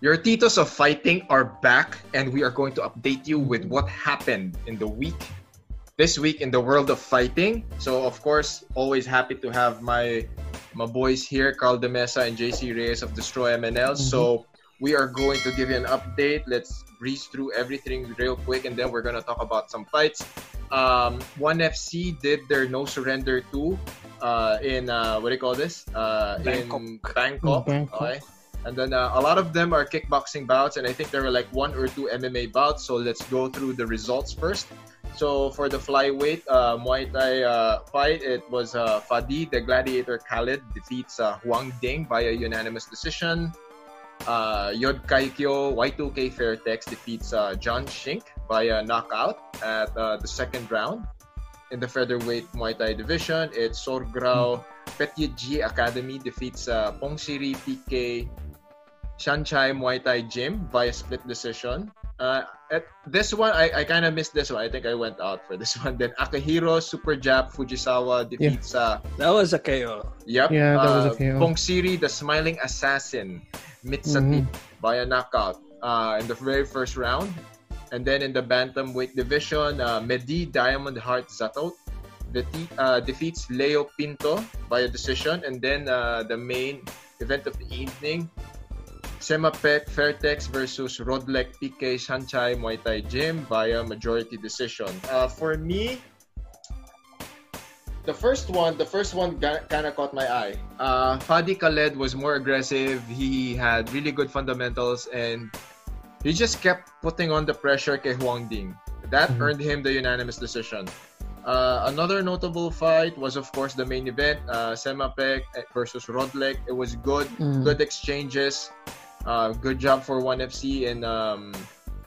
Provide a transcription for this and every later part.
Your Titos of Fighting are back, and we are going to update you with what happened in the week. This week in the world of fighting. So, of course, always happy to have my my boys here, Carl De Mesa and JC Reyes of Destroy MNL. Mm-hmm. So, we are going to give you an update. Let's breeze through everything real quick, and then we're going to talk about some fights. Um, One FC did their no surrender two uh, in uh, what do you call this? Uh, Bangkok. In Bangkok. Bangkok. Okay. And then uh, a lot of them are kickboxing bouts, and I think there were like one or two MMA bouts. So let's go through the results first. So for the flyweight uh, Muay Thai uh, fight, it was uh, Fadi, the Gladiator Khaled, defeats uh, Huang Ding by a unanimous decision. Uh, Yod Kaikyo Y2K Fairtex defeats uh, John Shink by a knockout at uh, the second round. In the featherweight Muay Thai division, it's Sorgrao Petit G Academy defeats uh, Pongsiri PK Saenchai Muay Thai Gym via split decision. Uh, at this one, I, I kind of missed this one. I think I went out for this one. Then Akihiro Super Jap Fujisawa defeats uh, That was a KO. Yep. Yeah, that was uh, a KO. Pongsiri, the Smiling Assassin, Mitsati by a knockout uh, in the very first round. And then in the bantamweight division, uh, Mehdi Diamond Heart Zatout deti- uh, defeats Leo Pinto by a decision. And then uh, the main event of the evening, Saemapetch Fairtex versus Rodlek PK Saenchai Muay Thai Gym via majority decision. Uh, for me, the first one, the first one kind of caught my eye. Uh, Fadi Khaled was more aggressive. He had really good fundamentals, and he just kept putting on the pressure kay Huang Ding. That Mhm. earned him the unanimous decision. Uh, another notable fight was, of course, the main event, uh, Saemapetch versus Rodlek. It was good, Mm. good exchanges. Uh, good job for One FC in um,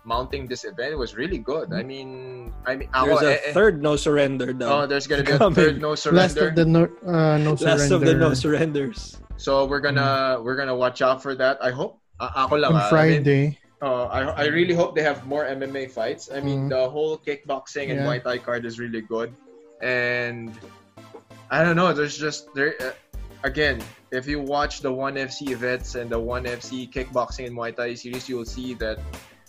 mounting this event. It was really good. I mean, I mean, There's ako, a eh, eh, third no surrender though. Oh, there's gonna be a Coming. third no Last surrender. of the no, uh, no surrender. Last of the no surrenders. So we're gonna we're gonna watch out for that. I hope. A- ako lang. on ah. I mean, Friday. uh, I I really hope they have more MMA fights. I mean, Mm. the whole kickboxing and Yeah. Muay Thai card is really good, and I don't know. There's just there uh, again. If you watch the One FC events and the One FC kickboxing and Muay Thai series, you'll see that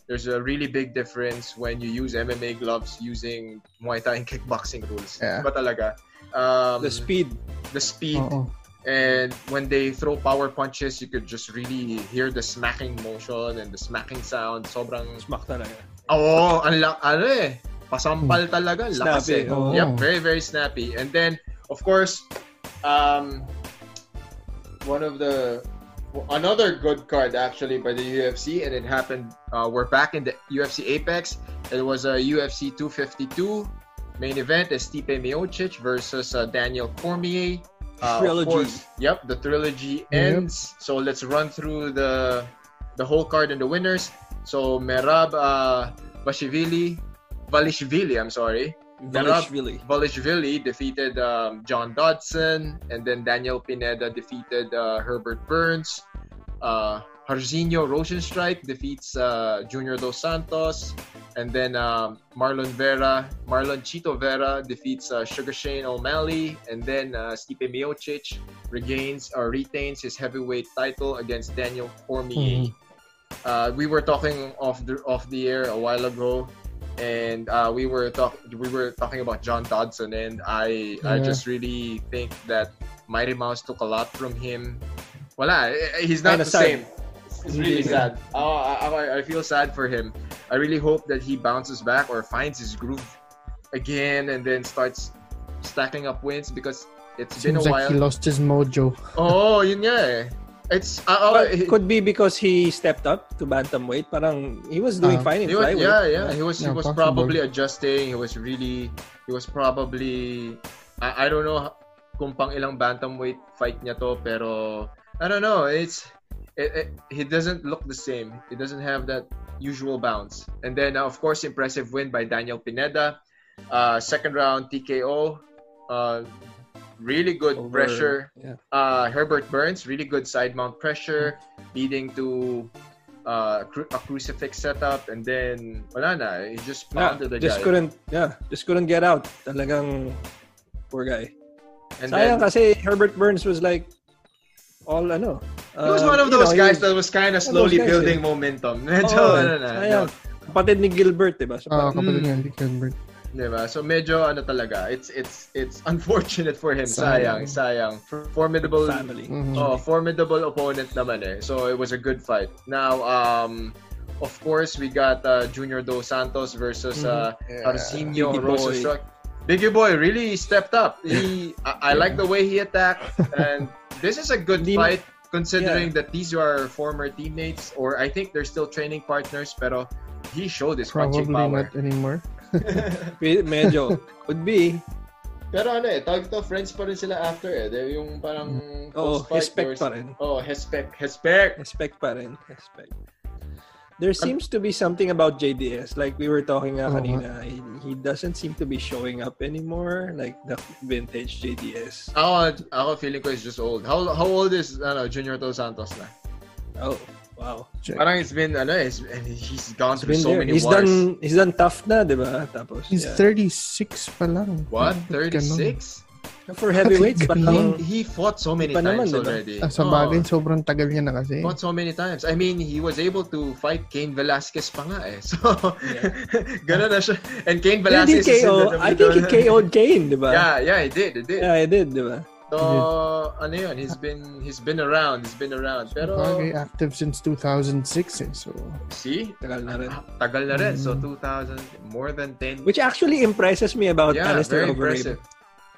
there's a really big difference when you use MMA gloves using Muay Thai and kickboxing rules. Yeah. Ba talaga? Um, The speed. the speed Oo. and when they throw power punches you could just really hear the smacking motion and the smacking sound sobrang Smack talaga. oh ang la- ano eh pasampal talaga ang lakas Snappy, eh. oo. yep very very snappy and then of course um one of the another good card actually by the UFC and it happened uh, we're back in the UFC Apex. It was a UFC 252 main event is Stipe Miocic versus uh, Daniel Cormier. Uh, Trilogy. course, yep the trilogy ends. So let's run through the the whole card and the winners. So Merab uh, Bashivili Valishvili I'm sorry Velishvili. Volishvili defeated um, John Dodson, and then Daniel Pineda defeated uh, Herbert Burns. Uh, Jairzinho Rozenstruik defeats uh, Junior Dos Santos, and then um, Marlon Vera, Marlon Chito Vera defeats uh, Sugar Shane O'Malley, and then uh, Stipe Miocic regains or retains his heavyweight title against Daniel Cormier. Mhm. Uh, we were talking off the off the air a while ago, and uh, we were talk we were talking about John Dodson, and I I just really think that Mighty Mouse took a lot from him. Wala, eh, he's not Kinda the sad. same. It's really sad. Oh, I, I, I feel sad for him. I really hope that he bounces back or finds his groove again, and then starts stacking up wins because it's been Seems a like while. he lost his mojo. Oh, yun nga eh. It's uh, oh, But he- could be because he stepped up to bantamweight. Parang he was doing Ah. fine in was, flyweight. yeah, yeah. He was he was possible. probably adjusting. He was really he was probably I, I don't know kung pang ilang bantamweight fight niya to pero I don't know. It's it, it, he doesn't look the same. He doesn't have that usual bounce. And then uh, of course impressive win by Daniel Pineda. Uh, second round TKO. Uh, really good Over- pressure Yeah. uh, Herbert Burns, really good side mount pressure, leading to uh, cru- a crucifix setup, and then wala na, he just Yeah, the just guy. couldn't yeah, just couldn't get out. Talagang poor guy. and Sayang then, kasi Herbert Burns was like all ano. He was uh, one of you those know, guys he- that was kind of One of those slowly guys, building eh. momentum. Medyo, Oo, ano na. sayang. Kapatid ni Gilbert, diba? So, Ah, parang, kapatid Mm. niya, Nick Gilbert. Diba? So medyo ano talaga, it's it's it's unfortunate for him. Sayang. Sayang, sayang. Formidable family. Mhm. Oh, formidable opponent naman eh. So it was a good fight. Now um of course we got uh, Junior Dos Santos versus uh Arsenio Biggie Rosa boy. Biggie Boy really stepped up. He I, I like the way he attacked and this is a good Hindi- fight considering that these are former teammates or I think they're still training partners pero he showed his Probably punching power. not anymore. Medyo. Could be. Pero ano eh, tawag to, friends pa rin sila after eh. They're yung parang Oo, post-fight respect wars- pa rin. Oh, respect, respect. Respect pa rin. Respect. There seems to be something about JDS. Like we were talking nga Oo kanina, he, he doesn't seem to be showing up anymore. Like the vintage JDS. Ako, ako feeling ko is just old. How how old is ano, Junior Dos Santos na? Oh, wow. Check. Parang it's been ano, eh, it's, he's gone He's through so there. many He's wars. done he's done tough na, 'di ba? Tapos He's yeah. 36 pa lang. What? Ba't ganun? 36? for heavyweights Ganun. parang He fought so many naman, times diba? already. Ah, sa Oh, bagay, sobrang tagal niya na kasi. fought so many times. I mean, he was able to fight Cain Velasquez pa nga eh. So, ganun na siya. And Cain he Velasquez is in KO. the I think he. KO'd Kane, 'di ba? Yeah, yeah, he did, he did. Yeah, he did, 'di ba? So, ano yun, he's been, he's been around, he's been around. Pero, Bagay, active since 2006 eh. So, see, Tagal na rin. Tagal na rin. So, Mm. 2000, more than 10. Which actually impresses me about yeah, Alistair very Overeem. impressive.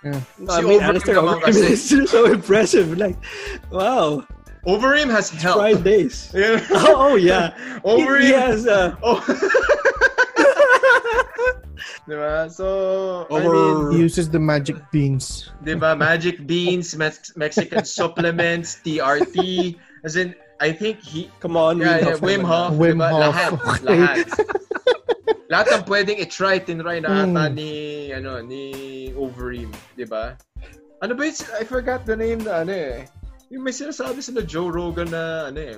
yeah. No, I mean, Overeem Alistair Overeem is so impressive. Like, wow. Overeem has help. Fridays. Yeah. Oh, oh yeah. He, Overeem. he has, uh, Oh. diba? So, I Over- mean, He uses the magic beans. diba? Magic beans, Mex- Mexican supplements, TRT. As in, I think he, come on. yeah, yeah, Wim Wim Hof Hof, Wim diba? Hof, Lahat, okay. lahat. lahat ng pwedeng i-try, tinry na ata Mm. ni, ano, ni Overeem, di ba? Ano ba yun? I forgot the name na, ano eh. Yung may sinasabi sila Joe Rogan na, ano eh,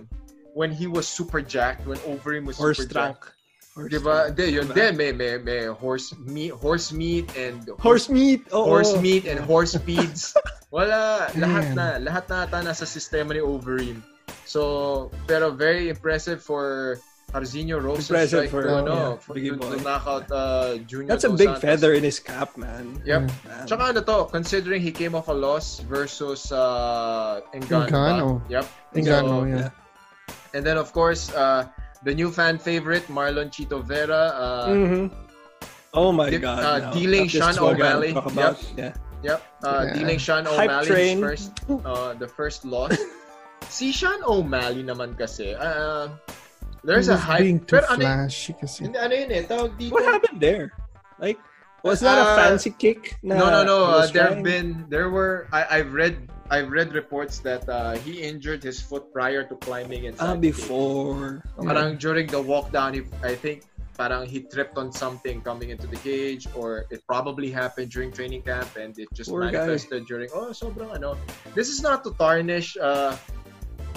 when he was super jacked, when Overeem was Horse super trunk. jacked. Horse Di ba? trunk. Di, yun din. May, may, may horse meat, horse meat and Horse meat. Oh, horse meat and horse feeds. Wala. lahat Man. na. Lahat na ata nasa sistema ni Overeem. So, pero very impressive for Arzinho Rosa. Impressive strike for, to, ano, yeah, for, to, to boy. knock out uh, Junior That's a Dos big Santos. feather in his cap, man. Yep. Man. Tsaka ano to, considering he came off a loss versus uh, Engano. Engano. Yep. Engano, So, yeah. And then of course, uh, the new fan favorite, Marlon Chito Vera. Uh, Mhm. Oh my Di- God. uh, no. dealing Sean O'Malley. about. Yeah. Yep. Uh, Yeah. Dealing Sean Hype O'Malley train. first, uh, the first loss. si Sean O'Malley naman kasi, uh, there's He a hype. being too Pero ano, flashy kasi. hindi, ano yun eh, tawag dito. What happened there? Like, was that a Uh, fancy kick? Na No, no, no. Uh, there have been, there were, I, I've read, I've read reports that uh, he injured his foot prior to climbing inside. Ah, before. Okay. Parang during the walk down, he, I think parang he tripped on something coming into the cage or it probably happened during training camp and it just Poor guy. manifested during oh sobrang ano this is not to tarnish uh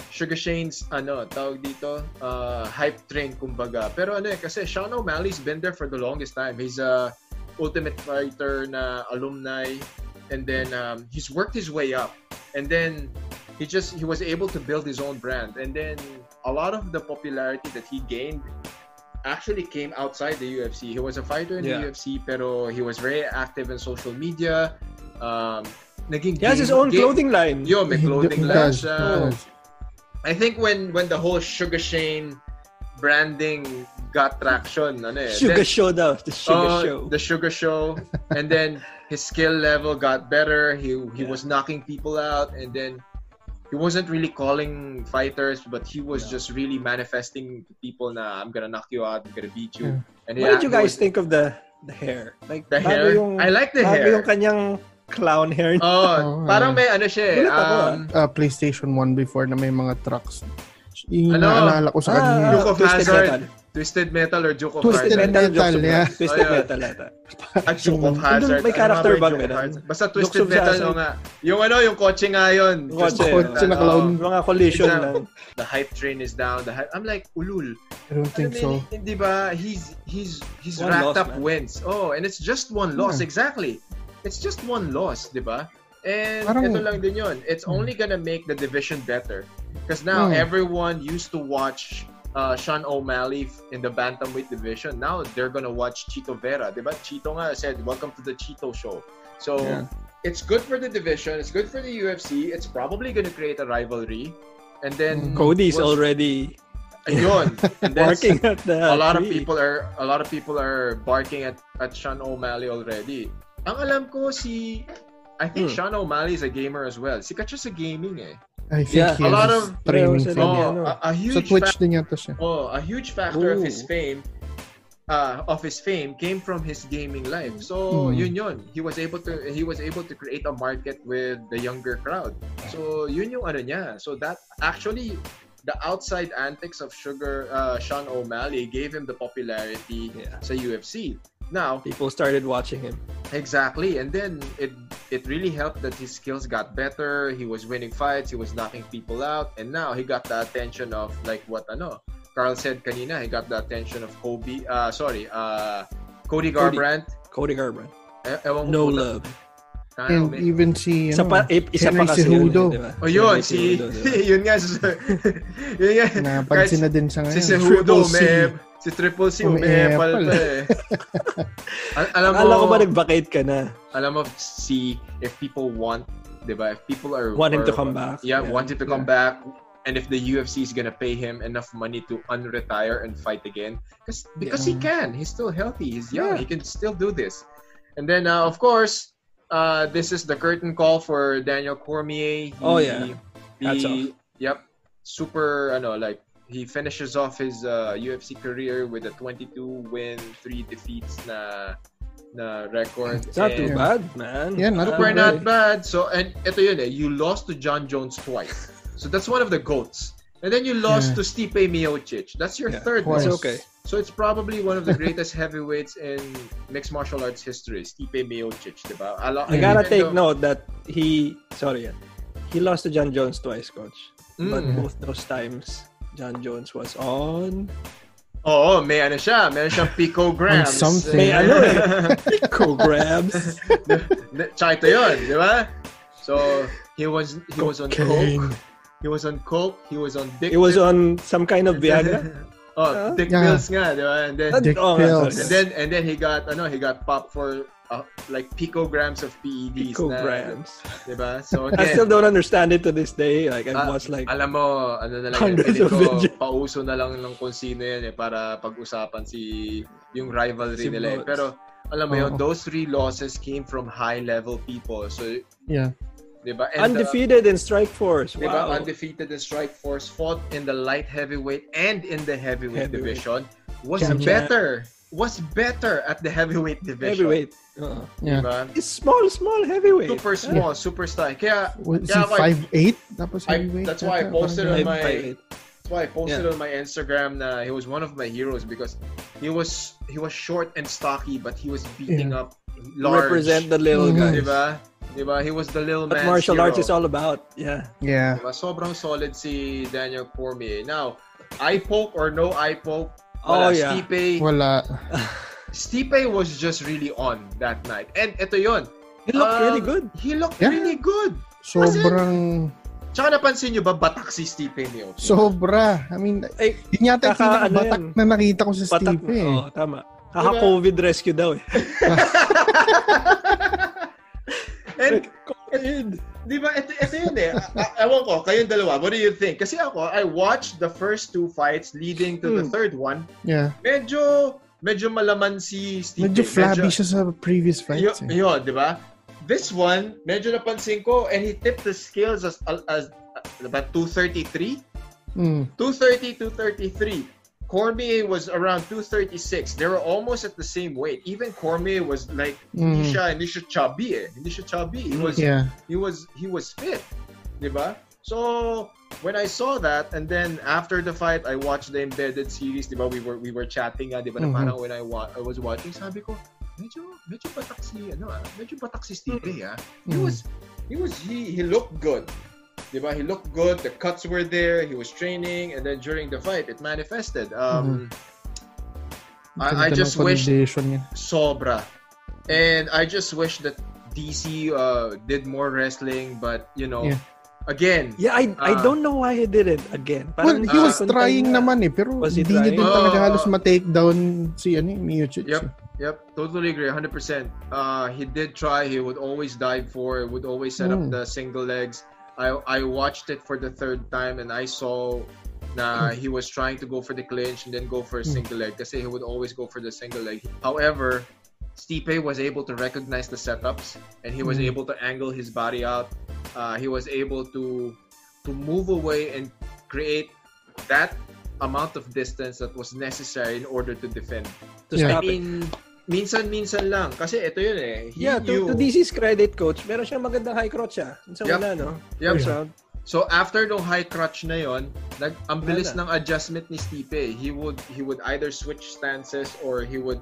Sugar Shane's ano tawag dito uh, hype train kumbaga pero ano eh kasi Sean O'Malley's been there for the longest time he's a ultimate fighter na alumni and then um, he's worked his way up and then he just he was able to build his own brand and then a lot of the popularity that he gained actually came outside the UFC. He was a fighter in Yeah. the UFC pero he was very active in social media. Um naging He has his own game- clothing line. Yo, may clothing line does, siya. I think when when the whole Sugar Shane branding got traction, ano eh. Sugar then- show daw. The sugar Oh, show. The sugar show. and then his skill level got better. He he Yeah. was knocking people out and then he wasn't really calling fighters, but he was Yeah. just really manifesting to people na I'm gonna knock you out, I'm gonna beat you. Yeah. And What did you guys was- think of the the hair? Like, The hair? Yung, I like the hair. yung kanyang clown hair. Oh, Oh, parang may ano siya eh. Ako, Um, Uh, PlayStation 1 before na may mga trucks. Yung Ano? naalala ko sa of Twisted Hazzard. Metal. Twisted Metal or Duke of Twisted Hazzard? Metal, Jokes of- yeah. Twisted Oh, yeah. Metal ata. At Duke of Hazard. may Ano character nga ba? Hazard? Basta Jokes Twisted of Metal Hazard. o nga. Yung ano, yung kotse nga yun. Yung kotse, oh. Kotse na Metal. clown. Mga collision lang. The hype train is down. The hype, I'm like, ulul. I don't think mo, so. Hindi ba? He's, he's, he's One racked loss, up man. wins. Oh, and it's just one loss. Yeah. Exactly. It's just one loss, di ba? And Parang- ito lang din yun. It's only gonna make the division better. Because now Hmm. everyone used to watch uh, Sean O'Malley in the bantamweight division. Now they're gonna watch Chito Vera. Diba? Chito nga said, welcome to the Chito show. So Yeah. it's good for the division. It's good for the UFC. It's probably gonna create a rivalry. And then Mhm. Cody's was- already Ayun. And then barking at the a lot of people are a lot of people are barking at at Sean O'Malley already. Ang alam ko si I think Hmm. Sean O'Malley is a gamer as well. Sikat siya sa gaming eh. I think Yeah. he A lot of- training Pareho sila film. Oh, a, a Sa huge Twitch fac- din yata siya. oh, a huge factor of his fame uh, of his fame came from his gaming life. So Hmm. yun yun. He was able to he was able to create a market with the younger crowd. So yun yung ano niya. So that actually the outside antics of Sugar uh, Sean O'Malley gave him the popularity Yeah. sa UFC. Now, People started watching him. Exactly, and then it it really helped that his skills got better. He was winning fights. He was knocking people out, and now he got the attention of like what ano Carl said kanina. He got the attention of Kobe. Uh, sorry, uh, Cody Cody. Garbrandt. Cody Garbrandt. E- No kung- love. Ano, And may- even si, Isa ano, pa, eh, isa Henry pa kasi Cejudo. yun, di ba? Oh, yun, Henry si... Ba? yun nga. si- yun nga. napansin na din siya Si ngayon. Cejudo, Triple C. may... Si Triple C, may may pa eh. Al- alam mo, Akala ko ba nag-vacate ka na? alam mo, see, if people want, di ba, if people are... Want him to come back. Yeah, Yeah. want him to come back. And if the UFC is gonna pay him enough money to unretire and fight again, because because he can, he's still healthy, he's young, Yeah. he can still do this. And then, uh, of course, uh, this is the curtain call for Daniel Cormier. He, Oh, yeah. Hats he, Yep, super. I know, like he finishes off his uh, UFC career with a 22 win, three defeats na na record. It's not too bad, man. Yeah, not Super too not bad. bad. So, and ito yun eh, you lost to John Jones twice. So that's one of the GOATs. And then you lost Yeah. to Stipe Miocic. That's your Yeah, third twice. It's loss. okay. So it's probably one of the greatest heavyweights in mixed martial arts history, Stipe Miocic, diba? Alo- I gotta take though- note that he, sorry, he lost to John Jones twice, coach. But Mm. both those times, John Jones was on Oo, may ano siya, meron siyang picograms. On something. May ano eh. co-grabs. Tsaka ito yun, di ba? So, he was he was on Cocaine. coke. He was on coke. He was on dick. It was on some kind of Viagra. oh, Huh? dick Yeah. pills nga, di ba? And then, Dick Oh, pills. and then and then he got ano, he got popped for uh, like picograms of PEDs na, Co-grams. di ba? So I again, still don't understand it to this day. Like I've Ah, watched like alam mo, ano na lang Hundreds ko, videos. pauso na lang ng kung sino yan eh, para pag-usapan si yung rivalry Si nila eh. Pero, alam mo yun, Oo. those three losses came from high-level people. So, Yeah. di ba? And, uh, undefeated in Strike Force. Di ba? Wow. Undefeated in Strike Force, fought in the light heavyweight and in the heavyweight, Heavyweight. division. Was Champ. better. Was better at the heavyweight division. Heavyweight. Uh-uh. Yeah. Diba? It's small, small heavyweight. Super small, super style. Kaya, Was he kaya ako, I- 5'8"? Tapos I- that's why I posted on my- Five. That's why I posted on my Instagram na he was one of my heroes because he was he was short and stocky, but he was beating Yeah. up large. Represent the little Mhm. guys. Diba? Diba? He was the little What man. martial arts is all about. Yeah. Yeah. Diba? Sobrang solid si Daniel Cormier. Now, eye poke or no eye poke, Oh, wala. yeah. Stipe, Wala. Stipe was just really on that night. And ito yun. He looked um, really good. He looked Yeah. really good. Sobrang... Tsaka napansin nyo ba, batak si Stipe niyo? Sobra. I mean, Ay, yun yata yung ano pinakabatak yan? na nakita ko sa Patak. Steve eh. Oo, tama. Kaka-COVID rescue daw eh. And COVID. Di ba? Ito, ito yun eh. A- Ewan ko, kayong dalawa, what do you think? Kasi ako, I watched the first two fights leading to the Hmm. third one. Yeah. Medyo, medyo malaman si Steve. Medyo flabby siya sa previous fights eh. yun, di ba? This one, medyo napansin ko, and he tipped the scales as, as, about 233? Mm. 230, 233. Cormier was around 236. They were almost at the same weight. Even Cormier was like, hindi Mm. siya, hindi siya chubby eh. Hindi siya chubby. He was, Yeah. he was he was fit, diba? So when I saw that, and then after the fight, I watched the embedded series, diba? We were we were chatting, nga, diba? Na Mhm. parang when I wa- I was watching, sabi ko, medyo medyo batak si ano ah, medyo batak si ah. He Mhm. was he was he he looked good. Diba? He looked good. The cuts were there. He was training, and then during the fight, it manifested. Um, I- I just wish- sobra. And I just wish that DC uh, did more wrestling, but you know, Yeah. again, Yeah, I I Ah. don't know why he did it again. Well, he was napunta trying na- naman eh, pero Was he hindi niya din trying? talaga Oh. halos ma-take down si ano, eh, Miocic. Yep. Yep, totally agree, 100%. Uh, he did try. He would always dive for. He would always set up Mm. the single legs. I I watched it for the third time and I saw na he was trying to go for the clinch and then go for a Mm. single leg. Kasi he would always go for the single leg. However, Stipe was able to recognize the setups and he was Mm. able to angle his body out. Uh, he was able to to move away and create that amount of distance that was necessary in order to defend. to Yeah. stop I it. Minsan-minsan lang. Kasi ito yun eh. He Yeah, to, knew. to DC's credit, coach, meron siyang magandang high crotch siya. Sa Yep. una, no? Yep. First round. So after no high crotch na yon, nag ang bilis Wala. ng adjustment ni Stipe. He would he would either switch stances or he would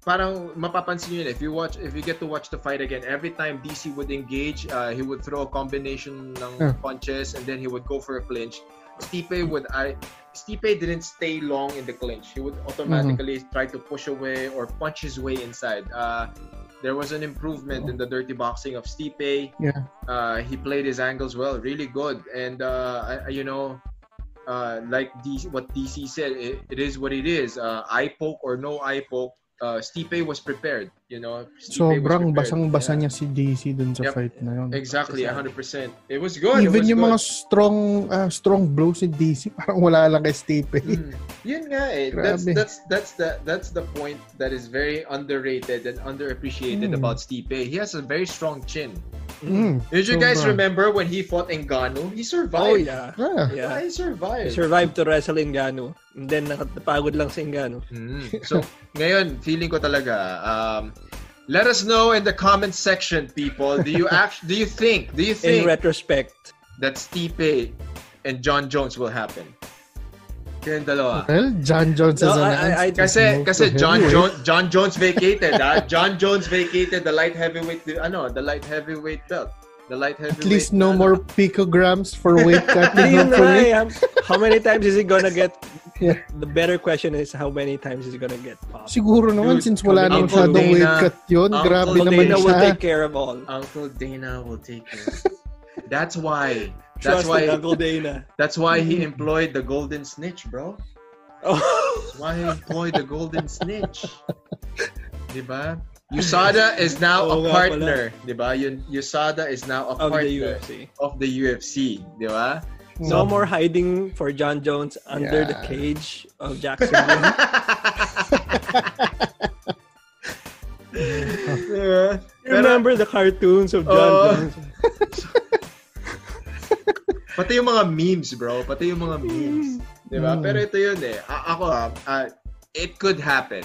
parang mapapansin niyo yun if you watch if you get to watch the fight again every time DC would engage uh, he would throw a combination ng punches and then he would go for a clinch Stipe would I Stipe didn't stay long in the clinch he would automatically try to push away or punch his way inside uh, there was an improvement in the dirty boxing of Stipe Yeah. uh, he played his angles well, really good. And uh, I, you know, uh, like what DC said, it, it is what it is. Uh, eye poke or no eye poke, uh, Stipe was prepared. You know, Stipe Sobrang basang-basa Yeah. niya si DC dun sa Yep. fight na yun. Exactly, Exactly. 100%. It was good. Even it was yung good. mga strong uh, strong blows ni DC, parang wala lang kay Stipe. Mm. Yun nga eh. That's Grabe. that's that's the that's the point that is very underrated and underappreciated Mm. about Stipe. He has a very strong chin. Mm. Did you guys Sobra. remember when he fought Ngannou? He Oh, survived. yeah. Ah, Yeah. he survived. He survived to wrestle Ngannou. And then, nakapagod lang si Ngannou. Mm. So, ngayon, feeling ko talaga, um, let us know in the comment section, people. Do you actually, do you think, do you In think retrospect, that Stipe and John Jones will happen? Kayong dalawa. well, John Jones No, is announced. I- I- Kasi, kasi John. Jones, John Jones vacated, ah. John Jones vacated the light heavyweight, the, ano, the light heavyweight belt. The light heavyweight. At least no ano. more picograms for weight cutting. Hopefully. eh. How many times is he gonna get? Yeah. The better question is how many times is he gonna get popped? Siguro naman, Dude, since wala na Uncle masyadong weight cut yun, Uncle grabe Dana naman Dana will siya. take care of all. Uncle Dana will take it. That's why. That's Trust why. Uncle Dana. That's why he employed the golden snitch, bro. Oh. Why he employed the golden snitch. Diba? USADA is now Oo a partner. Diba? Yun, USADA is now a of the partner UFC. of the UFC. Diba? No more hiding for John Jones under the cage of Jackson. Pero, Remember the cartoons of John Oo. Jones? pati yung mga memes, bro. Pati yung mga memes. Diba? Mm. Pero ito yun eh. A- ako ha, ah, it could happen.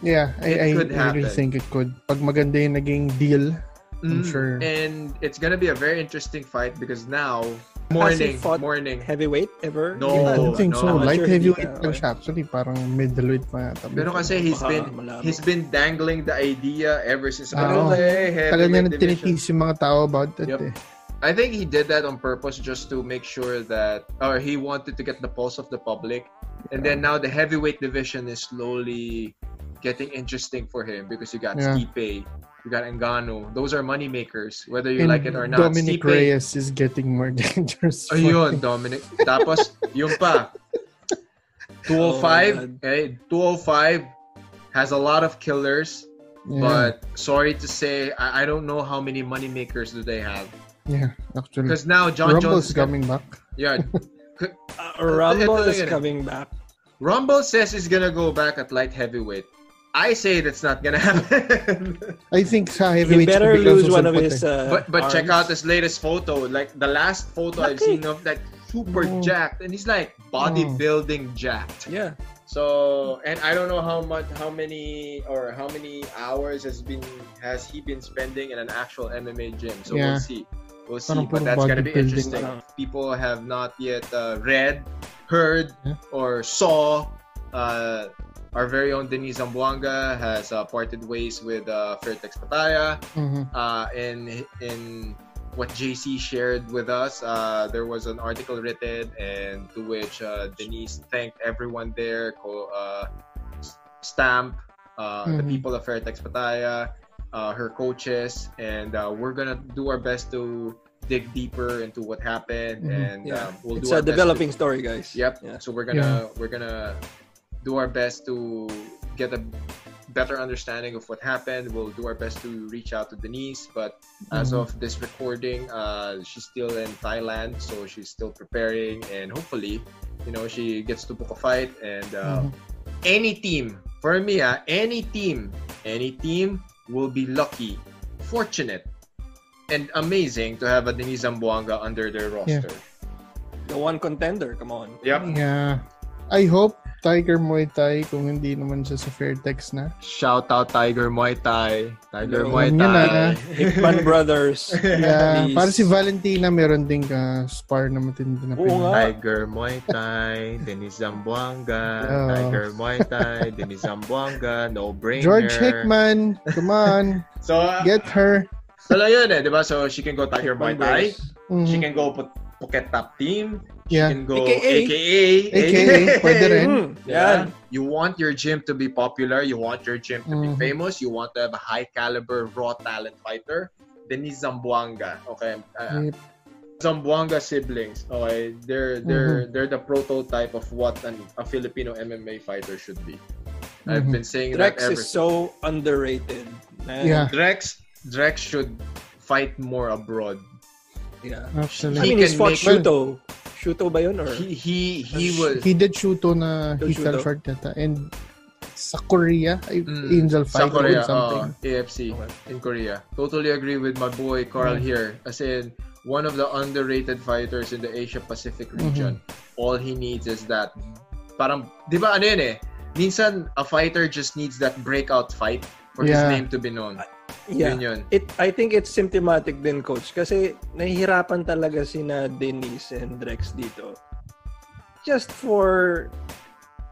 Yeah, It I, I, could I really happen. think it could. Pag maganda yung naging deal, I'm Mm. sure. And it's gonna be a very interesting fight because now, he morning, fought morning. Heavyweight ever? No. I don't think no, so. Light sure heavyweight lang siya. Actually, parang middleweight pa yata. Pero kasi he's Baka been malaman. he's been dangling the idea ever since. Ah, oo. eh, Tagal na tinitis yung mga tao about that Yep. eh. I think he did that on purpose just to make sure that, or he wanted to get the pulse of the public. And then now the heavyweight division is slowly getting interesting for him because you got Yeah. Stipe, you got Ngannou. Those are money makers, whether you And like it or not. Dominic Stipe, Reyes is getting more dangerous. for Ayun. Dominic. Tapos, yung pa. 205, Oh okay, 205 eh, has a lot of killers, Yeah, but sorry to say, I, I don't know how many money makers do they have. Yeah, actually. Because now John Rumble's Jones is coming back. Yeah, Uh, Rumble Ito is lang yun eh. coming back. Rumble says he's gonna go back at light heavyweight. I say that's not gonna happen. I think sa He better lose one of his uh, but but check out arms. this latest photo. Like the last photo I've seen of that super Oh. jacked, and he's like bodybuilding jacked. Yeah. So and I don't know how much, how many, or how many hours has been has he been spending in an actual MMA gym. So Yeah. we'll see, we'll see. But that's gonna be interesting. People have not yet uh, read, heard, Yeah. or saw. Uh, our very own Denise Zamboanga has uh, parted ways with uh, Fairtex Pattaya Mhm. uh, in in what JC shared with us, uh, there was an article written, and to which uh, Denise thanked everyone there, co- uh, Stamp, uh, the Mhm. people of Fairtex Pattaya, uh, her coaches, and uh, we're gonna do our best to dig deeper into what happened, Mhm. and Yeah. um, we'll it's do a our best to- developing story, guys. Yep. Yeah. So we're gonna we're gonna do our best to get a better understanding of what happened. We'll do our best to reach out to Denise, but as Mhm. of this recording, uh, she's still in Thailand, so she's still preparing, and hopefully, you know, she gets to book a fight. And uh, Mhm. any team for me, ah, any team, any team will be lucky, fortunate, and amazing to have a Denise Zamboanga under their roster. The one contender, come on. Yep. Yeah. I hope Tiger Muay Thai kung hindi naman siya sa Fairtex na. Shout out Tiger Muay Thai. Tiger Hello. Muay Thai. ah. Hickman Brothers. Yeah, Please. para si Valentina meron ding ka spar na matindi na Oo nga. Tiger Muay Thai, Denis Zamboanga, Oh. Tiger Muay Thai, Denis Zamboanga, no brainer. George Hickman, come on, So, uh, get her. so yun eh, di ba? So, she can go Tiger Muay Thai. Mhm. She can go Phu- Phuket Top Team. She Yeah. can go AKA. AKA. AKA, pwede rin. Mm, Yeah. yan. You want your gym to be popular. You want your gym to be Mhm. famous. You want to have a high caliber raw talent fighter. Denis Zamboanga. Okay. Uh, Yep. Zamboanga siblings. Okay. They're they're they're the prototype of what an, a Filipino MMA fighter should be. I've Mhm. been saying Drex that ever is so underrated. Man. Yeah. Drex Drex should fight more abroad. Yeah. Actually, I He he's can fought make- Shuto. Shuto ba yun? Or? He he he was he did Shuto na he fell short yata. And sa Korea, Mm, Angel sa fight Korea, or something. uh, AFC Okay. in Korea. Totally agree with my boy Carl Mm. here. As in, one of the underrated fighters in the Asia Pacific region. All he needs is that, parang, di ba ano yun eh? Minsan, a fighter just needs that breakout fight for his Yeah. name to be known. Yeah. Yun yun. It, I think it's symptomatic din, coach. Kasi nahihirapan talaga sina Denise and Drex dito. Just for...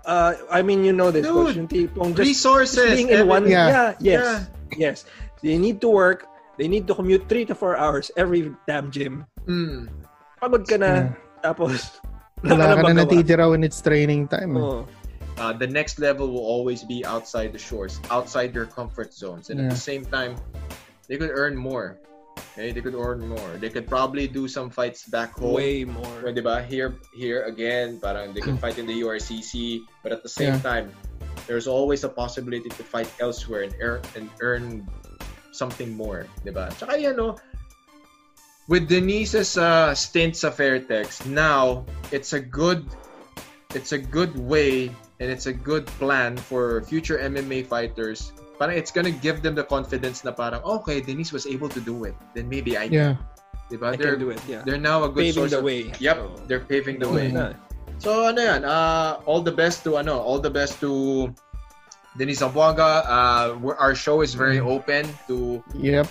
Uh, I mean, you know this, Dude, coach. Yung tipong just, Resources. just being in one... Yeah. Yeah. yes. Yes. They need to work. They need to commute three to four hours every damn gym. Mm. Pagod ka na. Tapos... Wala ka na natitira when it's training time. eh. Oo. Uh, the next level will always be outside the shores, outside their comfort zones. And at the same time, they could earn more. Okay? They could earn more. They could probably do some fights back home. Way more. Well, diba? Here, here again, parang they can fight in the URCC, but at the same Yeah. time, there's always a possibility to fight elsewhere and earn and earn something more, diba? Tsaka yan, no, with Denise's uh, stint sa Fairtex, now it's a good, it's a good way and it's a good plan for future MMA fighters. Parang it's gonna give them the confidence na parang, okay, Denise was able to do it. Then maybe I, Yeah. diba? I They're, can do it, yeah. they're now a good Paving source the of- way. Yep, So, they're paving the way. na. So ano yan, uh, all the best to ano, all the best to Denise Zamboanga. Uh, our show is very open to Yep.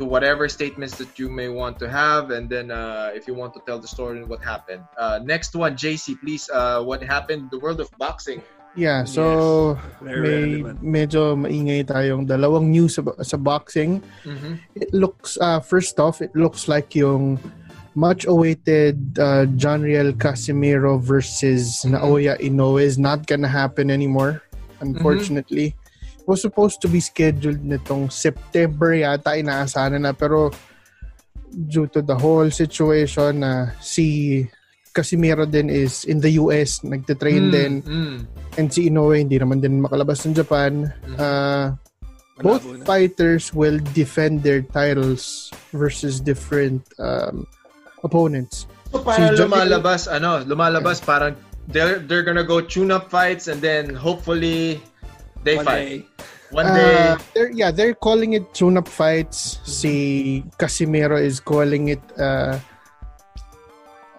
To whatever statements that you may want to have, and then uh, if you want to tell the story and what happened. Uh, next one, JC, please. Uh, what happened in the world of boxing? Yeah, so Very may relevant. medyo maingay tayong dalawang news sa, sa boxing. Mm-hmm. It looks, uh, first off, it looks like yung much awaited uh, John Riel Casimiro versus Mhm. Naoya Inoue is not gonna happen anymore, unfortunately. It was supposed to be scheduled nitong September yata, inaasahan na, pero due to the whole situation na si Casimiro din is in the US, nagte-train din, Mm. and si Inoue hindi naman din makalabas ng Japan. Mhm. Uh, both na. fighters will defend their titles versus different um, opponents. So para Si John- lumalabas, ano, lumalabas parang they're they're gonna go tune-up fights and then hopefully they One fight. day. One day. Uh, they're, yeah, they're calling it tune-up fights. Si Casimiro is calling it uh,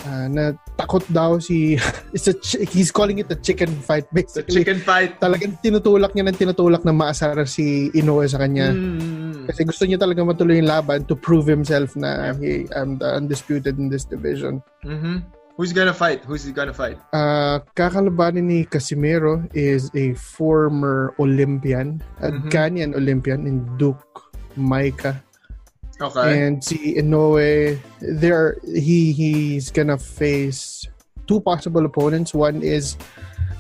uh, na takot daw si it's a chi- he's calling it a chicken fight the basically. chicken fight. Talagang tinutulak niya ng tinutulak na maasar si Inoue sa kanya. Mm. Kasi gusto niya talaga matuloy yung laban to prove himself na he I'm the undisputed in this division. Mm-hmm. Who's gonna fight? Who's he gonna fight? Uh, kakalabanin ni Casimero is a former Olympian, a Mhm. Ghanaian Olympian in Duke, Micah. Okay. And si Inoue, there he he's gonna face two possible opponents. One is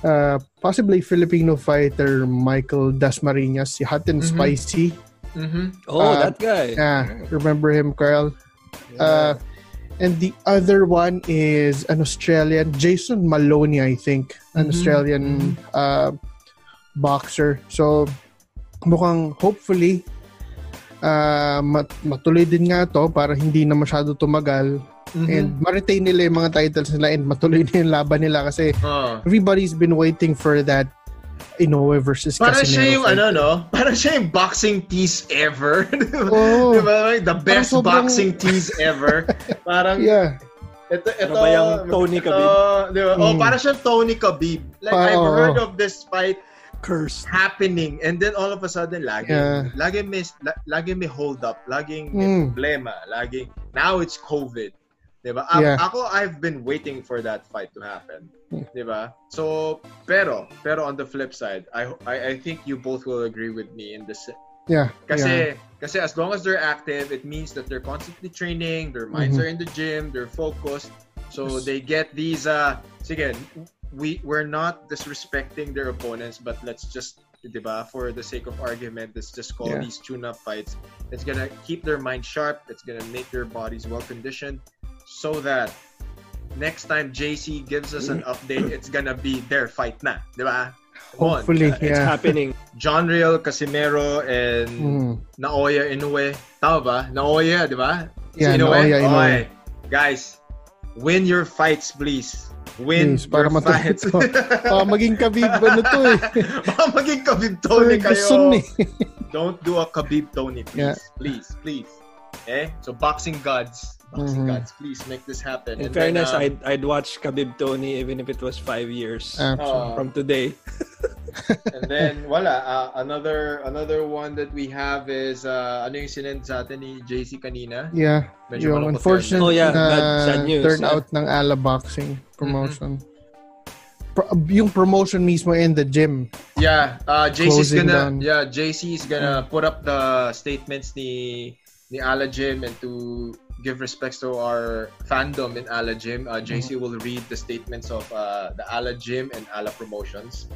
uh, possibly Filipino fighter Michael Dasmariñas, si Hot and Mhm. Spicy. Mm-hmm. Oh, Uh, that guy. Yeah, remember him, Carl? Uh, and the other one is an Australian, Jason Maloney, I think, an Mhm. Australian uh, boxer. So, mukhang hopefully uh, mat- matuloy din nga to para hindi na masyado tumagal Mhm. and ma-retain nila yung mga titles nila and matuloy na yung laban nila kasi Ah. everybody's been waiting for that Inoue versus Parang siya Casimero yung fight. ano no? Parang siya yung boxing tease ever. Oh. Di ba? Like, the best sobrang- boxing tease ever. Parang Yeah. ito ito Ano ba yung Tony ito, Khabib? di ba? Oh, Mm. parang siyang Tony Khabib. Like Pa- I've heard of this fight Cursed. happening and then all of a sudden laging Yeah. laging may la, laging may hold up, laging may Mm. problema, laging now it's COVID. 'Di ba? A- Yeah. Ako I've been waiting for that fight to happen. Mm. 'Di ba? So, pero pero on the flip side, I I, I think you both will agree with me in this Yeah. kasi yeah. kasi as long as they're active, it means that they're constantly training, their minds Mhm. are in the gym, they're focused. So Yes. they get these uh sige, we we're not disrespecting their opponents, but let's just ba, for the sake of argument, let's just call Yeah. these tune-up fights. It's gonna keep their mind sharp. It's gonna make their bodies well conditioned, so that next time JC gives us an update, it's gonna be their fight na, 'di ba? Come on. Hopefully, Uh, it's happening. John Riel Casimero and Mm. Naoya Inoue. Tama ba? Naoya, di ba? Yeah, Si Naoya Inoue. Okay. Guys, win your fights, please. Win Please, para your matuloy fights. Baka maging kabib ano to eh. Baka maging Khabib Tony kayo. eh. Don't do a Khabib Tony, please. Yeah. Please, please. Eh? So, boxing gods. Boxing Mhm. gods, please make this happen. In And fairness, then, um, I'd, I'd watch Khabib Tony even if it was five years Absolutely. uh, from today. and then, wala. Uh, another another one that we have is, uh, ano yung sinend sa atin ni JC kanina? yeah. Medyo yung unfortunate. Oh, yeah. na Bad- news, turnout ng Ala Boxing promotion. Pro- yung promotion mismo in the gym. Yeah, uh, JC's Closing gonna down. yeah JC is gonna put up the statements ni ni Ala Gym and to give respects to our fandom in Ala Gym. Uh, JC will read the statements of uh, the Ala Jim and Ala Promotions.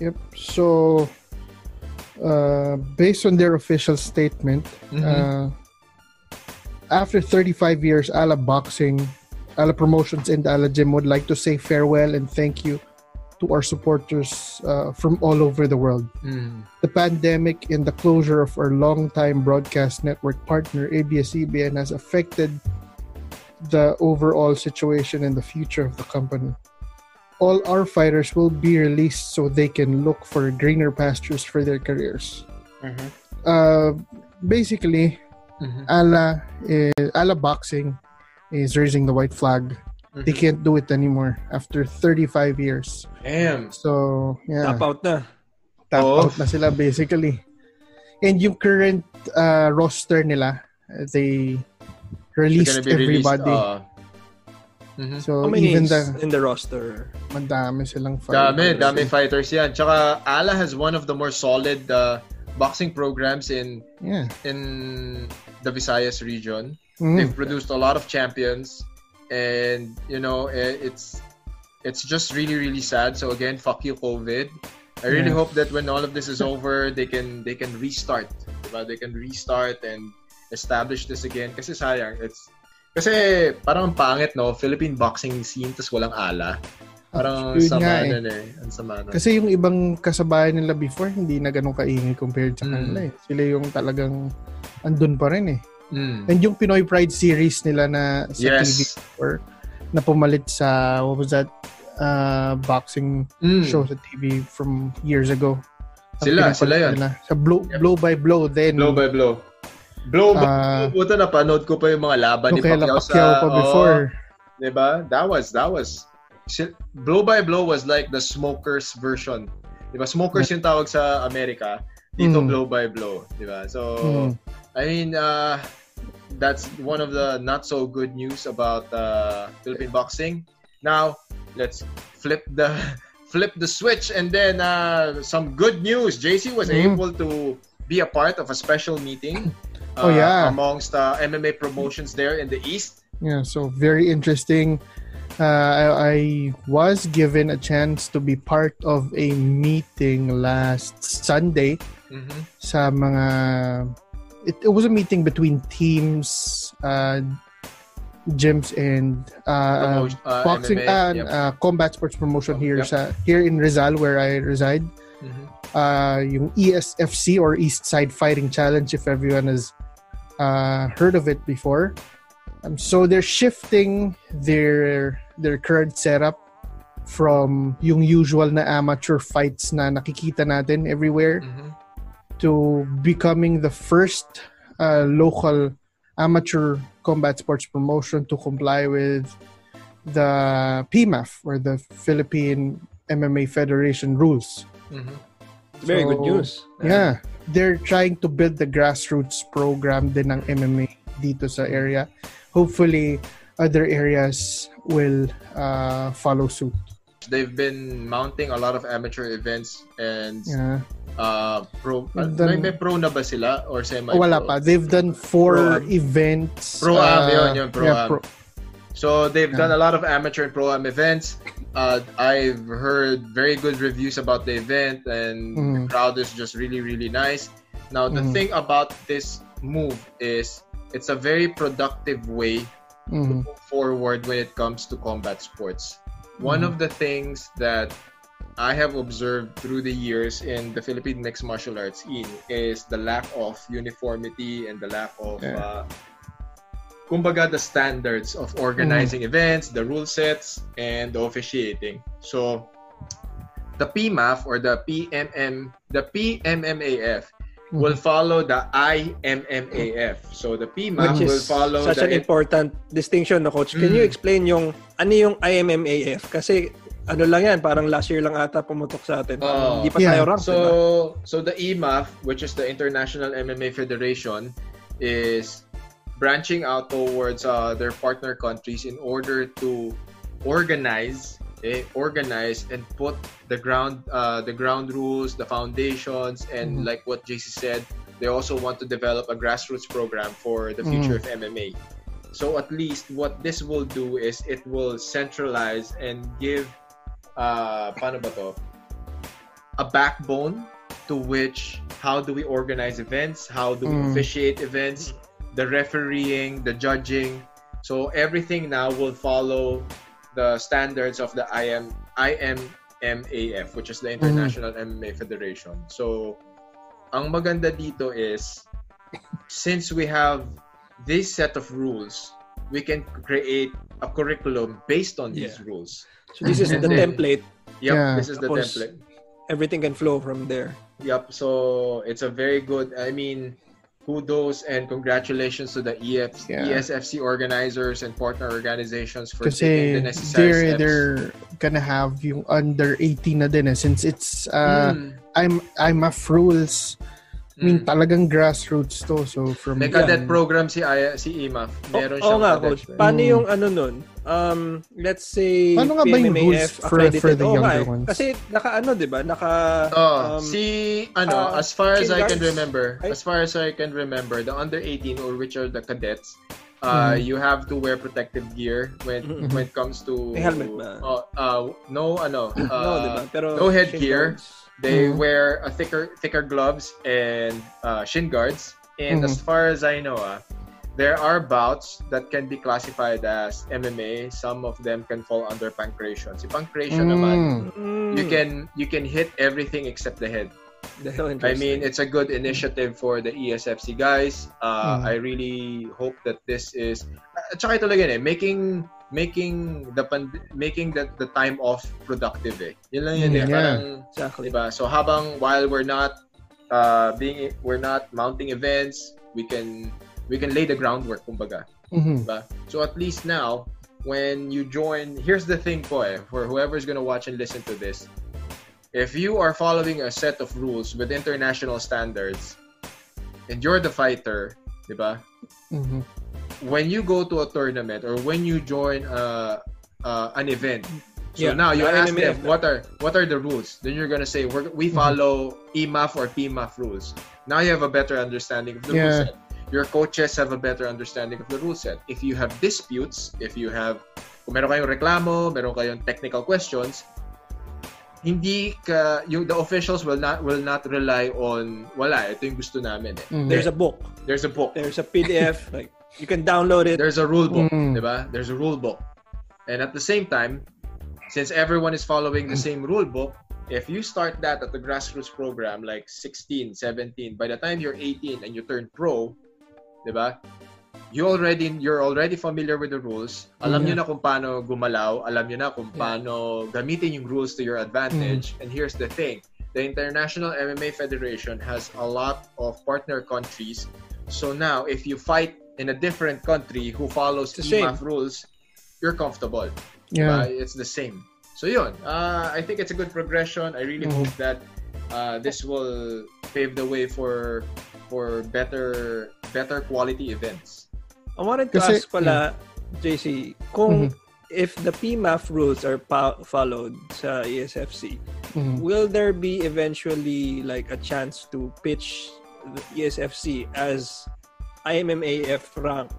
Yep. So, uh, based on their official statement, Mhm. uh, after 35 years, Ala Boxing, Ala Promotions, and Ala Gym would like to say farewell and thank you to our supporters uh, from all over the world. The pandemic and the closure of our longtime broadcast network partner, ABS-CBN, has affected the overall situation and the future of the company. All our fighters will be released so they can look for greener pastures for their careers. Mhm. Uh, basically, Mhm. Ala, is, Ala Boxing is raising the white flag. They Mhm. can't do it anymore after 35 years. Damn. So, yeah. Tap out na. tap Oh. out na sila basically. And yung current uh, roster nila, they released be released. everybody. Uh, mhm. so How many even the in the roster? madami silang Dami, fighters. dami fighters yan. Tsaka Ala has one of the more solid uh, boxing programs in Yeah. in the Visayas region. Mm. They've produced a lot of champions, and you know eh, it's it's just really really sad. So again, fuck you COVID. I really Yeah. hope that when all of this is over, they can they can restart. Diba? They can restart and establish this again. Kasi sayang, it's kasi parang ang pangit no, Philippine boxing scene tas walang ala. Parang Yun sama nga eh. nun eh. Ang sama nun. Kasi yung ibang kasabayan nila before, hindi na ganun kaingay compared sa Mm. kanila eh. Sila yung talagang andun pa rin eh. Mm. And yung Pinoy Pride series nila na sa TV Yes. or na pumalit sa, what was that, uh, boxing Mm. show sa TV from years ago. Sila, sila yun. nila. Sa blow, Yep. blow by blow, then Blow by blow. Blow by Ah. blow. Puta, napanood ko pa yung mga laban ni Pacquiao, Pacquiao sa... pa before. Diba? That was, that was, blow by blow was like the smokers version. Diba? Smokers yung tawag sa Amerika. Dito, Mm. blow by blow. Diba? So, Mm. I mean, uh, that's one of the not so good news about uh, Philippine boxing. Now, let's flip the flip the switch and then uh, some good news. JC was Mm. able to be a part of a special meeting. Oh, uh, yeah. amongst uh, MMA promotions there in the East. Yeah, so very interesting. uh, I, I was given a chance to be part of a meeting last Sunday mm-hmm. sa mga it, it was a meeting between teams uh, gyms and uh, Promotion- uh, boxing MMA, and yep. uh, combat sports promotion here Yep. sa here in Rizal where I reside Mhm. uh, yung ESFC or East Side Fighting Challenge if everyone has uh, heard of it before. Um, so they're shifting their their current setup from yung usual na amateur fights na nakikita natin everywhere Mhm. To becoming the first uh, local amateur combat sports promotion to comply with the PMAF or the Philippine MMA Federation rules. Mhm. Very good So, news. Yeah, they're trying to build the grassroots program din ng MMA dito sa area. Hopefully, other areas will uh, follow suit. They've been mounting a lot of amateur events and Yeah. uh, pro. They've may, done- may pro na ba sila or semi? Wala pa. They've done four Pro-am. events. Pro-am, uh, yun, yun, pro-am. pro- So they've Yeah. done a lot of amateur and pro am events. Uh, I've heard very good reviews about the event, and the Mhm. crowd is just really, really nice. Now the Mhm. thing about this move is it's a very productive way Mhm. move forward when it comes to combat sports. One of the things that I have observed through the years in the Philippine mixed martial arts scene is the lack of uniformity and the lack of Yeah. uh, kumbaga the standards of organizing events, the rule sets, and the officiating. So the PMAF or the PMM, the PMMAF will follow the IMMAF. So the PMAF Which will is follow such the an important distinction na coach. Can Mm. you explain yung ano yung IMMAF? Kasi ano lang yan, parang last year lang ata pumutok sa atin. Oh. Hindi pa Yeah. tayo rank, So, diba? so the EMAF, which is the International MMA Federation, is branching out towards uh, their partner countries in order to organize, eh, organize and put the ground, uh, the ground rules, the foundations, and Mhm. like what JC said, they also want to develop a grassroots program for the future of MMA. So at least what this will do is it will centralize and give, uh, paano ba to? a backbone to which how do we organize events how do we Mm. officiate events the refereeing the judging so everything now will follow the standards of the IM IMMAF which is the International MMA Federation so ang maganda dito is since we have this set of rules we can create a curriculum based on these Yeah. rules So this is the then- template. yep Yeah. this is the Tapos, template Everything can flow from there. Yep. So it's a very good. I mean, kudos and congratulations to the EF, Yeah. ESFC organizers and partner organizations for Kasi taking the necessary they're, steps. they're gonna have yung under 18 na din eh, since it's uh, Mm, I'm I'm a rules I mean mm. talagang grassroots to so from May cadet yan- program si Aya, si IMAF. Meron Oo siyang nga, cadet. coach. Paano Mm. yung ano nun? Um, let's say Paano nga ba yung rules for- for the nga younger eh. ones? Kasi naka ano, 'di ba? Naka Oh, um, si ano, uh, as far as I can remember, right? as far as I can remember, the under 18 or which are the cadets, uh, Mhm. you have to wear protective gear when Mhm. when it comes to May helmet ba? Oh, uh, no ano, uh, no, 'di ba? Pero no headgear. guards. They Mhm. wear a thicker thicker gloves and uh, shin guards. And as far as I know, ah, there are bouts that can be classified as MMA. Some of them can fall under pankration. Si pankration naman, Mm. Mm, you can you can hit everything except the head. the hell I mean, it's a good initiative for the ESFC guys. Uh, Mm. I really hope that this is at saka ito lang yun eh, making making the pand- making the, the time off productive eh. Yun lang yun Mm, eh. yeah. Parang exactly. Diba? So habang while we're not uh, being we're not mounting events, we can we can lay the groundwork kumbaga. Mhm. Diba? So at least now when you join, here's the thing po eh, for whoever's gonna watch and listen to this. If you are following a set of rules with international standards and you're the fighter, diba? Mhm. When you go to a tournament or when you join uh, uh, an event so Yeah, now you ask them what are what are the rules then you're gonna say We're, we Mm-hmm. follow EMAF or PMAF rules now you have a better understanding of the rule Yeah. set your coaches have a better understanding of the rule set if you have disputes if you have kung meron kayong reklamo, meron kayong technical questions, hindi ka yung the officials will not will not rely on wala ito yung gusto namin eh. Mm. There's a book. There's a book. There's a PDF. like you can download it. There's a rule book, Mm. 'di ba? There's a rule book. And at the same time, since everyone is following the same rule book, if you start that at the grassroots program like 16, 17, by the time you're 18 and you turn pro, 'di ba? You already you're already familiar with the rules. Alam Yeah. niyo na kung paano gumalaw, alam niyo na kung paano gamitin yung rules to your advantage. And here's the thing. The International MMA Federation has a lot of partner countries. So now if you fight in a different country who follows It's the EMAF rules, you're comfortable. Yeah. Uh, it's the same. So yun, uh, I think it's a good progression. I really Mhm. hope that uh, this will pave the way for for better better quality events. I wanted to Kasi- ask pala, JC, kung Mhm. if the PMAF rules are pa- followed sa ESFC, Mhm. will there be eventually like a chance to pitch the ESFC as IMMAF rank?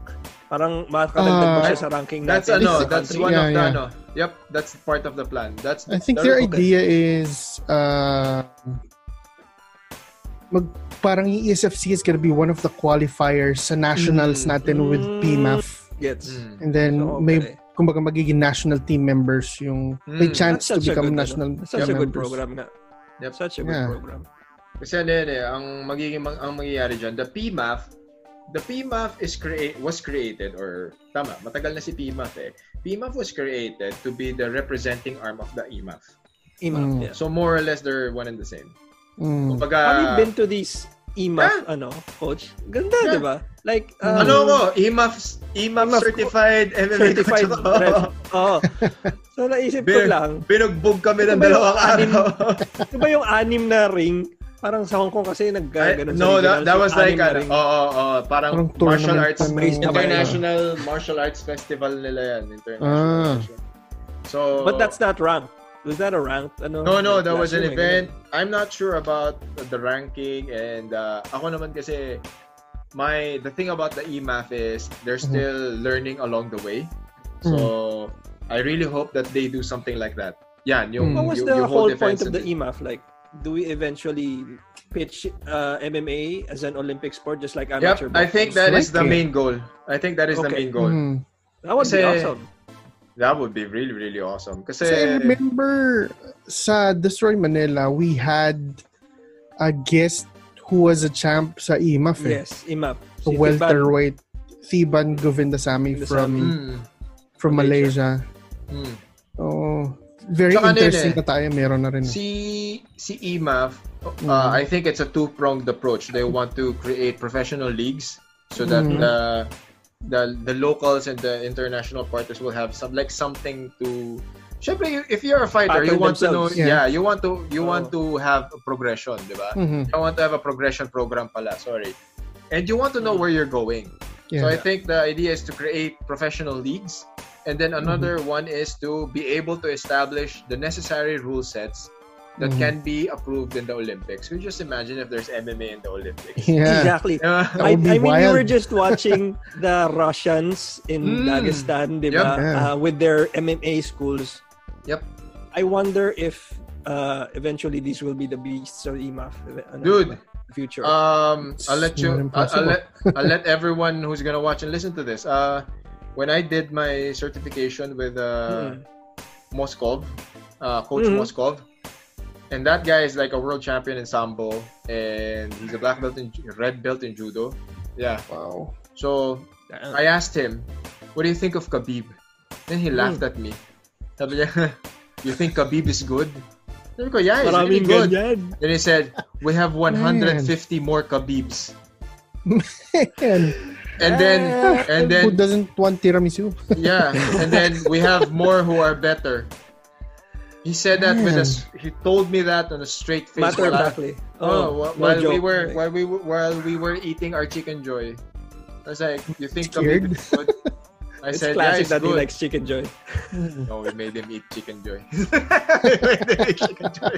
Parang makakadagdag ba Ah, siya sa ranking That's natin? ano, sa that's one Yeah, of the yeah. ano. Yep, that's part of the plan. That's I think the- their okay. idea is uh, mag parang yung ESFC is gonna be one of the qualifiers sa nationals Mm. natin with Mm. PMAF. Gets. Mm. And then So, may okay. kumbaga magiging national team members yung may Mm. chance That's to become good, national ano, that's such a good members. program nga. Yep. Such a good Yeah. program. Kasi ano yun eh, ang magiging mag- ang mangyayari diyan, the PMAF, the PMAF is create was created or tama, matagal na si PMAF eh. PMAF was created to be the representing arm of the EMAF. IMAF, Mm. yeah. So more or less they're one and the same. Mm. Kumbaga, Have you been to these IMAF, ano, coach? Ganda, Yeah. di ba? Like, um, ano ko, EMAF, EMAF, EMAF certified MMA certified coach ref. Oo. So, naisip ko Bin- lang, Binugbog kami ng dalawang anim- araw. di ba yung anim na ring? Parang sa Hong Kong kasi Ay, nagkaganon sa no, that, that was like, anim na ano, oo, oo, oo, parang Parang martial arts, international martial arts festival nila yan. International. Ah. So, But that's not ranked. Was that a ranked? Ano, No, no, that was an event. I'm not sure about the ranking and uh, ako naman kasi my the thing about the EMAF is they're Mhm. still learning along the way. So I really hope that they do something like that. Yan, yung, ganun. What was the whole point of the EMAF? Like, do we eventually pitch uh, MMA as an Olympic sport just like amateur? Yep, amateur I think that is the main goal. I think that is the main goal. Mm. That would be awesome. That would be really, really awesome. Kasi, Kasi I remember sa Destroy Manila, we had a guest who was a champ sa IMAF eh. Yes, IMAF. A Si welterweight. Thiban Govindasamy Govindasamy. from mm, from Malaysia. mm. Oh, very Tsaka ano yun interesting eh. na tayo meron na rin. eh. Si si EMAF, uh, Mm. I think it's a two-pronged approach. They want to create professional leagues so that Mm. the the the locals and the international partners will have some like something to Syempre, if you're a fighter, you Pattern want to know, yeah. Yeah. you want to you Oh. want to have a progression, di ba? Mhm. You want to have a progression program pala, sorry. And you want to know where you're going. So I think the idea is to create professional leagues. And then another Mm-hmm. one is to be able to establish the necessary rule sets that Mhm. can be approved in the Olympics. You just imagine if there's MMA in the Olympics. Yeah. Exactly. Yeah. I, I mean, we were just watching the Russians in Mm. Dagestan, di Yep. Yeah. Uh, with their MMA schools. Yep. I wonder if uh, eventually these will be the beasts of IMAF. ano, Dude. Future. Um, I'll let you. I'll, I'll let I'll let everyone who's gonna watch and listen to this. Uh, when I did my certification with uh, Mm. Moskov, uh, Coach Mhm. Moskov, and that guy is like a world champion in sambo, and he's a black belt in red belt in judo. Yeah. Wow. So Damn. I asked him, "What do you think of Khabib?" Then he laughed at me. Sabi niya, "You think Khabib is good?" Sabi ko, "Yeah, he's really good." ganyan. Then he said, "We have 150 more Khabibs." And, And then, and then who doesn't want tiramisu? yeah, and then we have more who are better. He said that with us. He told me that on a straight face. Matter of Wala- factly. Oh, oh, wh- no while we were while we were- while we were eating our Chickenjoy, I was like, "You think Scared? Khabib is good?" I it's said, "Yeah, classic it's that he likes Chickenjoy. No, we made him eat Chickenjoy. we made him eat chicken joy.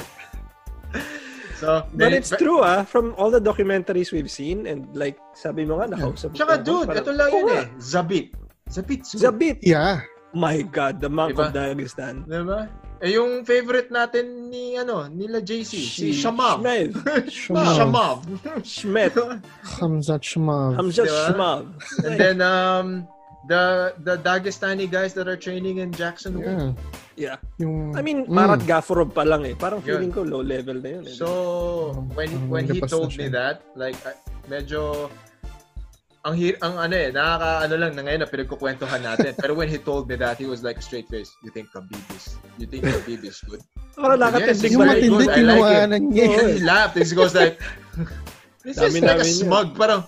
So, But then- it's true ah, from all the documentaries we've seen and like sabi mo nga nakausap Tsaka dude, parang, ito lang yun nga. eh. Zabit. Zabit. Zabit. Yeah. My God, the monk Diba? of Dagestan. Diba? Eh, yung favorite natin ni, ano, nila JC, si Shamam. Schmed. Shamav. Schmed. Hamzat Shamav. Hamza Diba? Shmav. And then, um, the the Dagestani guys that are training in Jackson. Yeah. Yeah. Yung, I mean, Mm. Marat Gaforov pa lang eh. Parang Yun. feeling ko low level na yun. Eh. So, when Um, when he told me that, like, uh, medyo, ang hir ang ano eh, nakaka ano lang na ngayon na pinagkukwentuhan natin. Pero when he told me that, he was like straight face. You think Khabib is, you think Khabib is good? Parang Yes, nakatindig yung ba matindi, good. I like it. tinawanan niya. He laughed. He goes like, this is Dami like a yun. smug. Parang,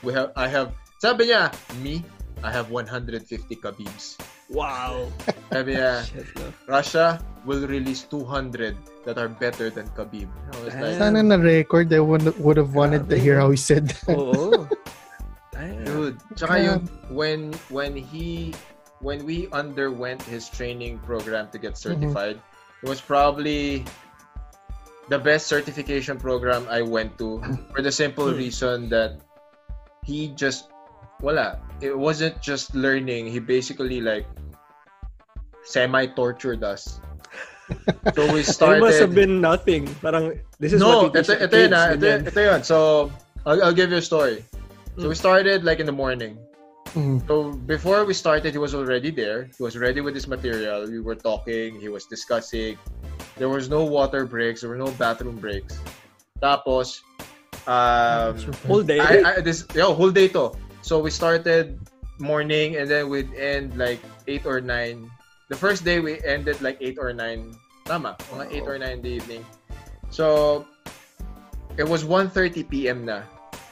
we have, I have, sabi niya, me, I have 150 Khabibs. Wow. Sabi niya, Shit, no? Russia will release 200 that are better than Khabib. I was like, Sana na record, I would, would have wanted to hear how he said that. Oo. Damn. Dude, tsaka yun, when when he when we underwent his training program to get certified, it was probably the best certification program I went to for the simple Hmm. reason that he just wala. It wasn't just learning. He basically like semi tortured us. So we started. It must have been nothing. Parang, this is no, what we ito, ito yun ah. Ito, ganyan. ito yun. So, I'll, I'll give you a story. So, we Mm. started like in the morning. Mm. So, before we started, he was already there. He was ready with his material. We were talking. He was discussing. There was no water breaks. There were no bathroom breaks. Tapos, um, Whole day. I, I, this, yo, whole day to. So, we started morning and then we'd end like 8 or 9. The first day, we ended like 8 or 9. Tama, mga 8 or 9 in the evening. So, it was 1.30 p.m. na.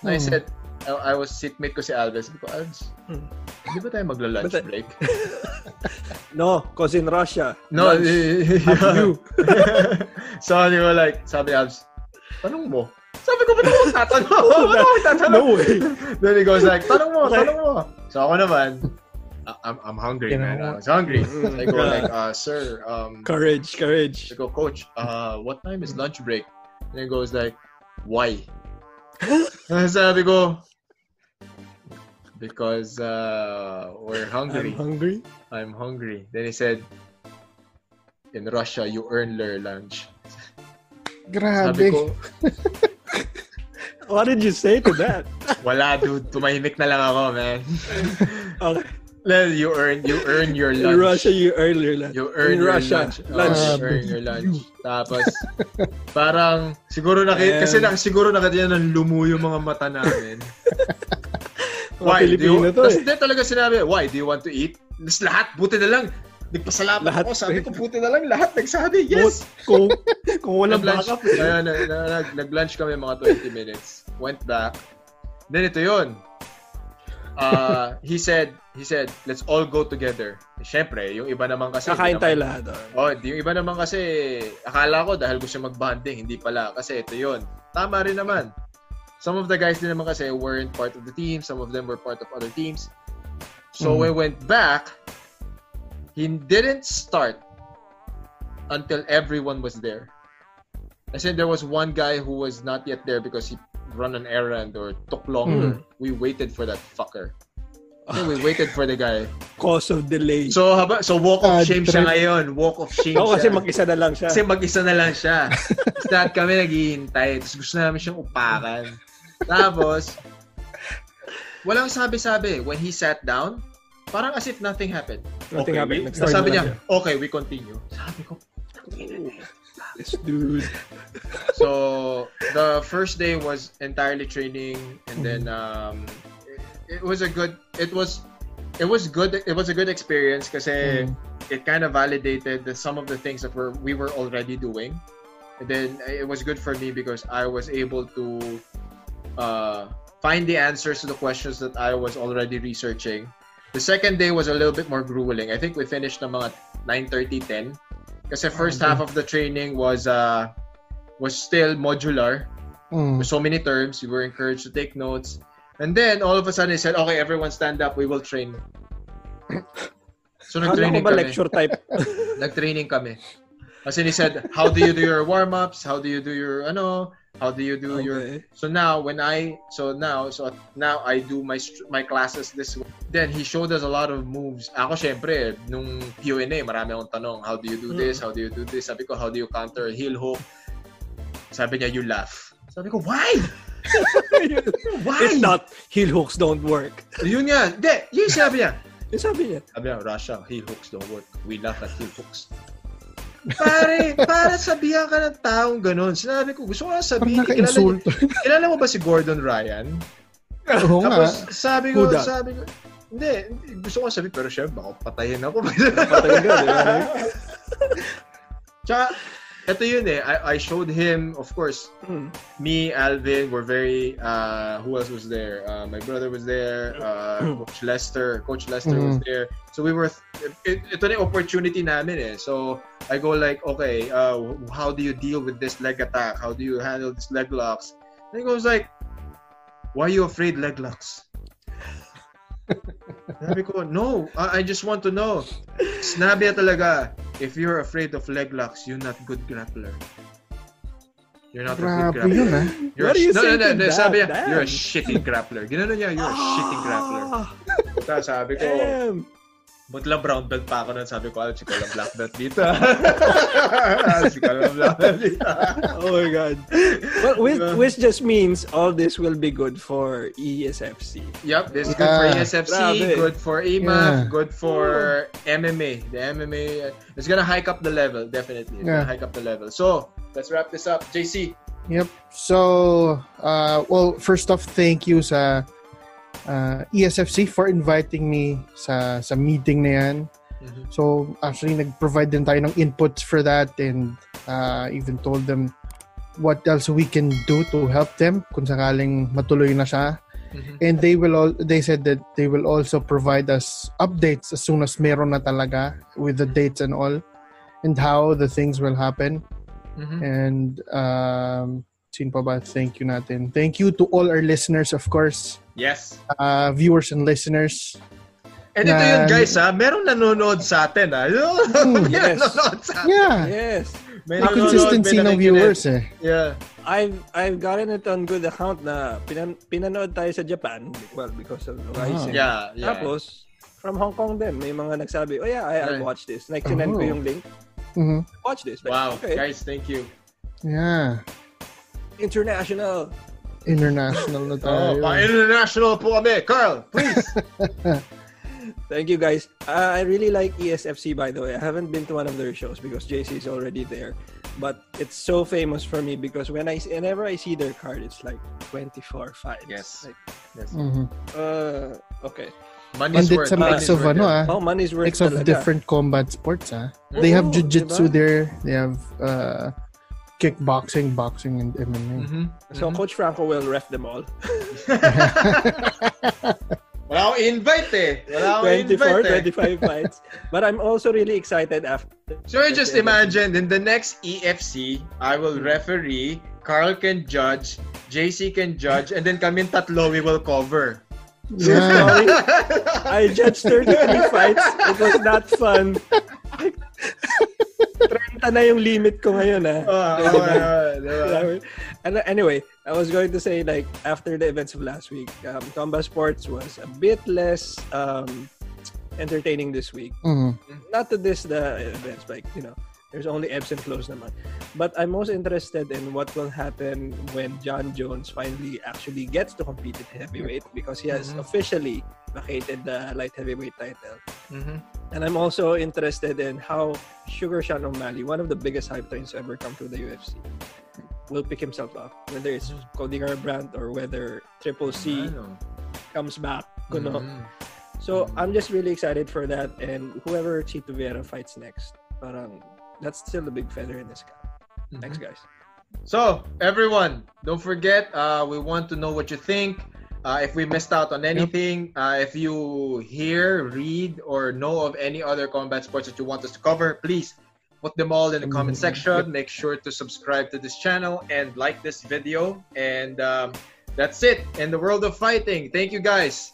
And I Hmm. said, I, I was seatmate ko si Alves. Sabi ko, Alves, Hmm. hindi ba tayo magla-lunch But- break? no, cause in Russia. No, lunch, you. so, di ba like, sabi Alves, tanong mo. Sabi ko, ba't ako tatanong? Ba't ako tatanong? No way. Then he goes like, tanong mo, Okay. tanong mo. So ako naman, I- I'm, I'm hungry, You know man. I what? was hungry. Mm. I go like, uh, sir, um, Courage, courage. I go, coach, uh, what time is lunch break? And he goes like, why? And sabi ko, because uh, we're hungry. I'm hungry. I'm hungry. Then he said, in Russia, you earn your lunch. Sabi Grabe. ko, What did you say to that? wala dude, tumahimik na lang ako, man. Okay. Well, you earn, you earn your In lunch. Russia, you earn your lunch. You earn In your Russia, lunch. Oh, lunch. you earn your lunch. Tapos, parang, siguro na, kasi na, siguro na kanya nang lumuyo mga mata namin. Why? Do you, to Tapos eh. talaga sinabi, why? Do you want to eat? Tapos lahat, buti na lang. Nagpasalamat Lahat. ako. Sabi ko, buti na lang. Lahat nagsabi, yes. Kung, kung walang backup. eh. Nag-lunch kami mga 20 minutes. Went back. Then ito yun. Uh, he said, he said, let's all go together. Eh, Siyempre, yung iba naman kasi. Kakain tayo lahat. ah. Oh, yung iba naman kasi, akala ko dahil gusto mag-bonding, hindi pala. Kasi ito yun. Tama rin naman. Some of the guys din naman kasi weren't part of the team. Some of them were part of other teams. So Mhm. when we went back, he didn't start until everyone was there. I said there was one guy who was not yet there because he run an errand or took longer. We waited for that fucker. So we waited for the guy. Cause of delay. So haba, so walk of Ah, shame siya trip. ngayon. Walk of shame Ako kasi siya. mag-isa na lang siya. Kasi mag-isa na lang siya. Tapos lahat kami naghihintay. Tapos gusto namin siyang upakan. Tapos, walang sabi-sabi. When he sat down, parang as if nothing happened. Nothing okay, happened. we- sabi niya, okay, we continue. Sabi ko, This dude. so the first day was entirely training and then um it, it was a good it was it was good it was a good experience because Mm. it kind of validated the, some of the things that were we were already doing. And then it was good for me because I was able to uh find the answers to the questions that I was already researching. The second day was a little bit more grueling. I think we finished na mga 9:30 10 kasi first Okay. half of the training was uh was still modular Mm. so many terms. We were encouraged to take notes. And then all of a sudden he said, "Okay, everyone stand up. We will train." So nag-training kami. lecture type? Nag-training kami. Kasi he said, "How do you do your warm-ups? How do you do your ano? How do you do your Okay. So now when I so now so now I do my my classes this way. Then he showed us a lot of moves. Ako syempre nung Q&A marami akong tanong, how do you do this? How do you do this? Sabi ko, how do you counter heel hook? Sabi niya, you laugh. Sabi ko, why? Why? If not, heel hooks don't work. Yun nga. Hindi, yun sabi niya. Yung sabi niya, Sabi niya, Russia, heel hooks don't work. We laugh at heel hooks. Pare, para sabihan ka ng taong ganun. Sinabi ko, gusto ko lang sabihin, kilala, kilala mo ba si Gordon Ryan? Oo nga. Tapos sabi ko, that? sabi ko, hindi, gusto ko sabihin, pero siya, baka patayin ako. patay ka, di ba? Tsaka, ito yun eh, I, I showed him, of course, Hmm. me, Alvin, were very, uh, who else was there? Uh, my brother was there, uh, Coach Lester, Coach Lester was Mhm. there. So we were, it, ito na opportunity namin eh. So I go like, okay, uh, how do you deal with this leg attack? How do you handle this leg locks? And he goes like, why are you afraid leg locks? Sabi ko, no, I, I just want to know. Sinabi niya talaga, if you're afraid of leg locks, you're not good grappler. You're not a good Grabe grappler. yun ah. You're What a do you no, say no, no, no, that? Sabi niya, Damn. you're a shitty grappler. Ginanon niya, you're a shitty grappler. Ah, Tapos sabi ko, Damn. But lang brown belt pa ako nun. Sabi ko, si ko lang black belt dito. si ko lang black belt dito. Oh my god. Well, which, which just means all this will be good for ESFC. Yep, this is good for ESFC, Grabe. good for EMAF, Yeah. good for MMA. The MMA, uh, it's gonna hike up the level, definitely. It's Yeah. gonna hike up the level. So, let's wrap this up. JC. Yep. So, uh, well, first off, thank you sa uh, ESFC for inviting me sa sa meeting na yan. Mhm. So, actually, nag-provide din tayo ng inputs for that and uh, even told them what else we can do to help them kung sakaling matuloy na siya. Mhm. And they will all they said that they will also provide us updates as soon as meron na talaga with the dates and all and how the things will happen. Mhm. And um sino pa ba? Thank you natin. Thank you to all our listeners, of course. Yes. Uh, viewers and listeners. And ito Na- yun guys ha, merong nanonood sa atin ha. May yes. nanonood sa atin. Yeah. Yes. May nanonood, consistency ng viewers eh. Yeah. I've I've gotten it on good account na pinan, pinanood tayo sa Japan well because of Rising. Yeah, yeah. Tapos from Hong Kong din may mga nagsabi, "Oh yeah, I, I'll Right. watch this." Like sinend ko Oh. yung link. Mhm. Watch this. Like, Wow, okay. guys, thank you. Yeah. International. International na Oh, pa-international po kami. Carl, please. Thank you guys. Uh, I really like ESFC by the way. I haven't been to one of their shows because JC is already there. But it's so famous for me because when I whenever I see their card, it's like 24 fights. Yes. Like, yes. Mhm. uh, okay. Money's And worth. it's a mix money's of ano ah. Oh, money's worth mix of talaga. different combat sports ah. They have Oo, jiu-jitsu diba? there. They have uh, kickboxing, boxing, and MMA. Mhm. So Mhm. Coach Franco will ref them all. Wala akong invite eh. Wala akong 24, invite eh. 25 fights. But I'm also really excited after. So just imagine, in the next EFC, I will referee, Carl can judge, JC can judge, and then kami tatlo we will cover. Yeah. Sorry, I judged 33 fights. It was not fun. 30 na yung limit ko ngayon ah. Ah, Diba? ah, diba? And uh, anyway, I was going to say like after the events of last week, um, combat sports was a bit less um, entertaining this week. Mhm. Not to this the events, like you know, there's only ebbs and flows naman. But I'm most interested in what will happen when Jon Jones finally actually gets to compete at heavyweight because he has Mhm. officially vacated the light heavyweight title. Mhm. And I'm also interested in how Sugar Sean O'Malley, one of the biggest hype trains to ever come to the UFC, will pick himself up. Whether it's Cody Garbrandt or whether Triple C comes back. Kuno. Mhm. So I'm just really excited for that. And whoever Chito Vera fights next, parang that's still a big feather in his cap. Thanks, Mhm. guys. So, everyone, don't forget, uh, we want to know what you think. Uh, if we missed out on anything, uh, if you hear, read, or know of any other combat sports that you want us to cover, please put them all in the comment Mhm. section. Make sure to subscribe to this channel and like this video. And um, that's it in the world of fighting. Thank you, guys.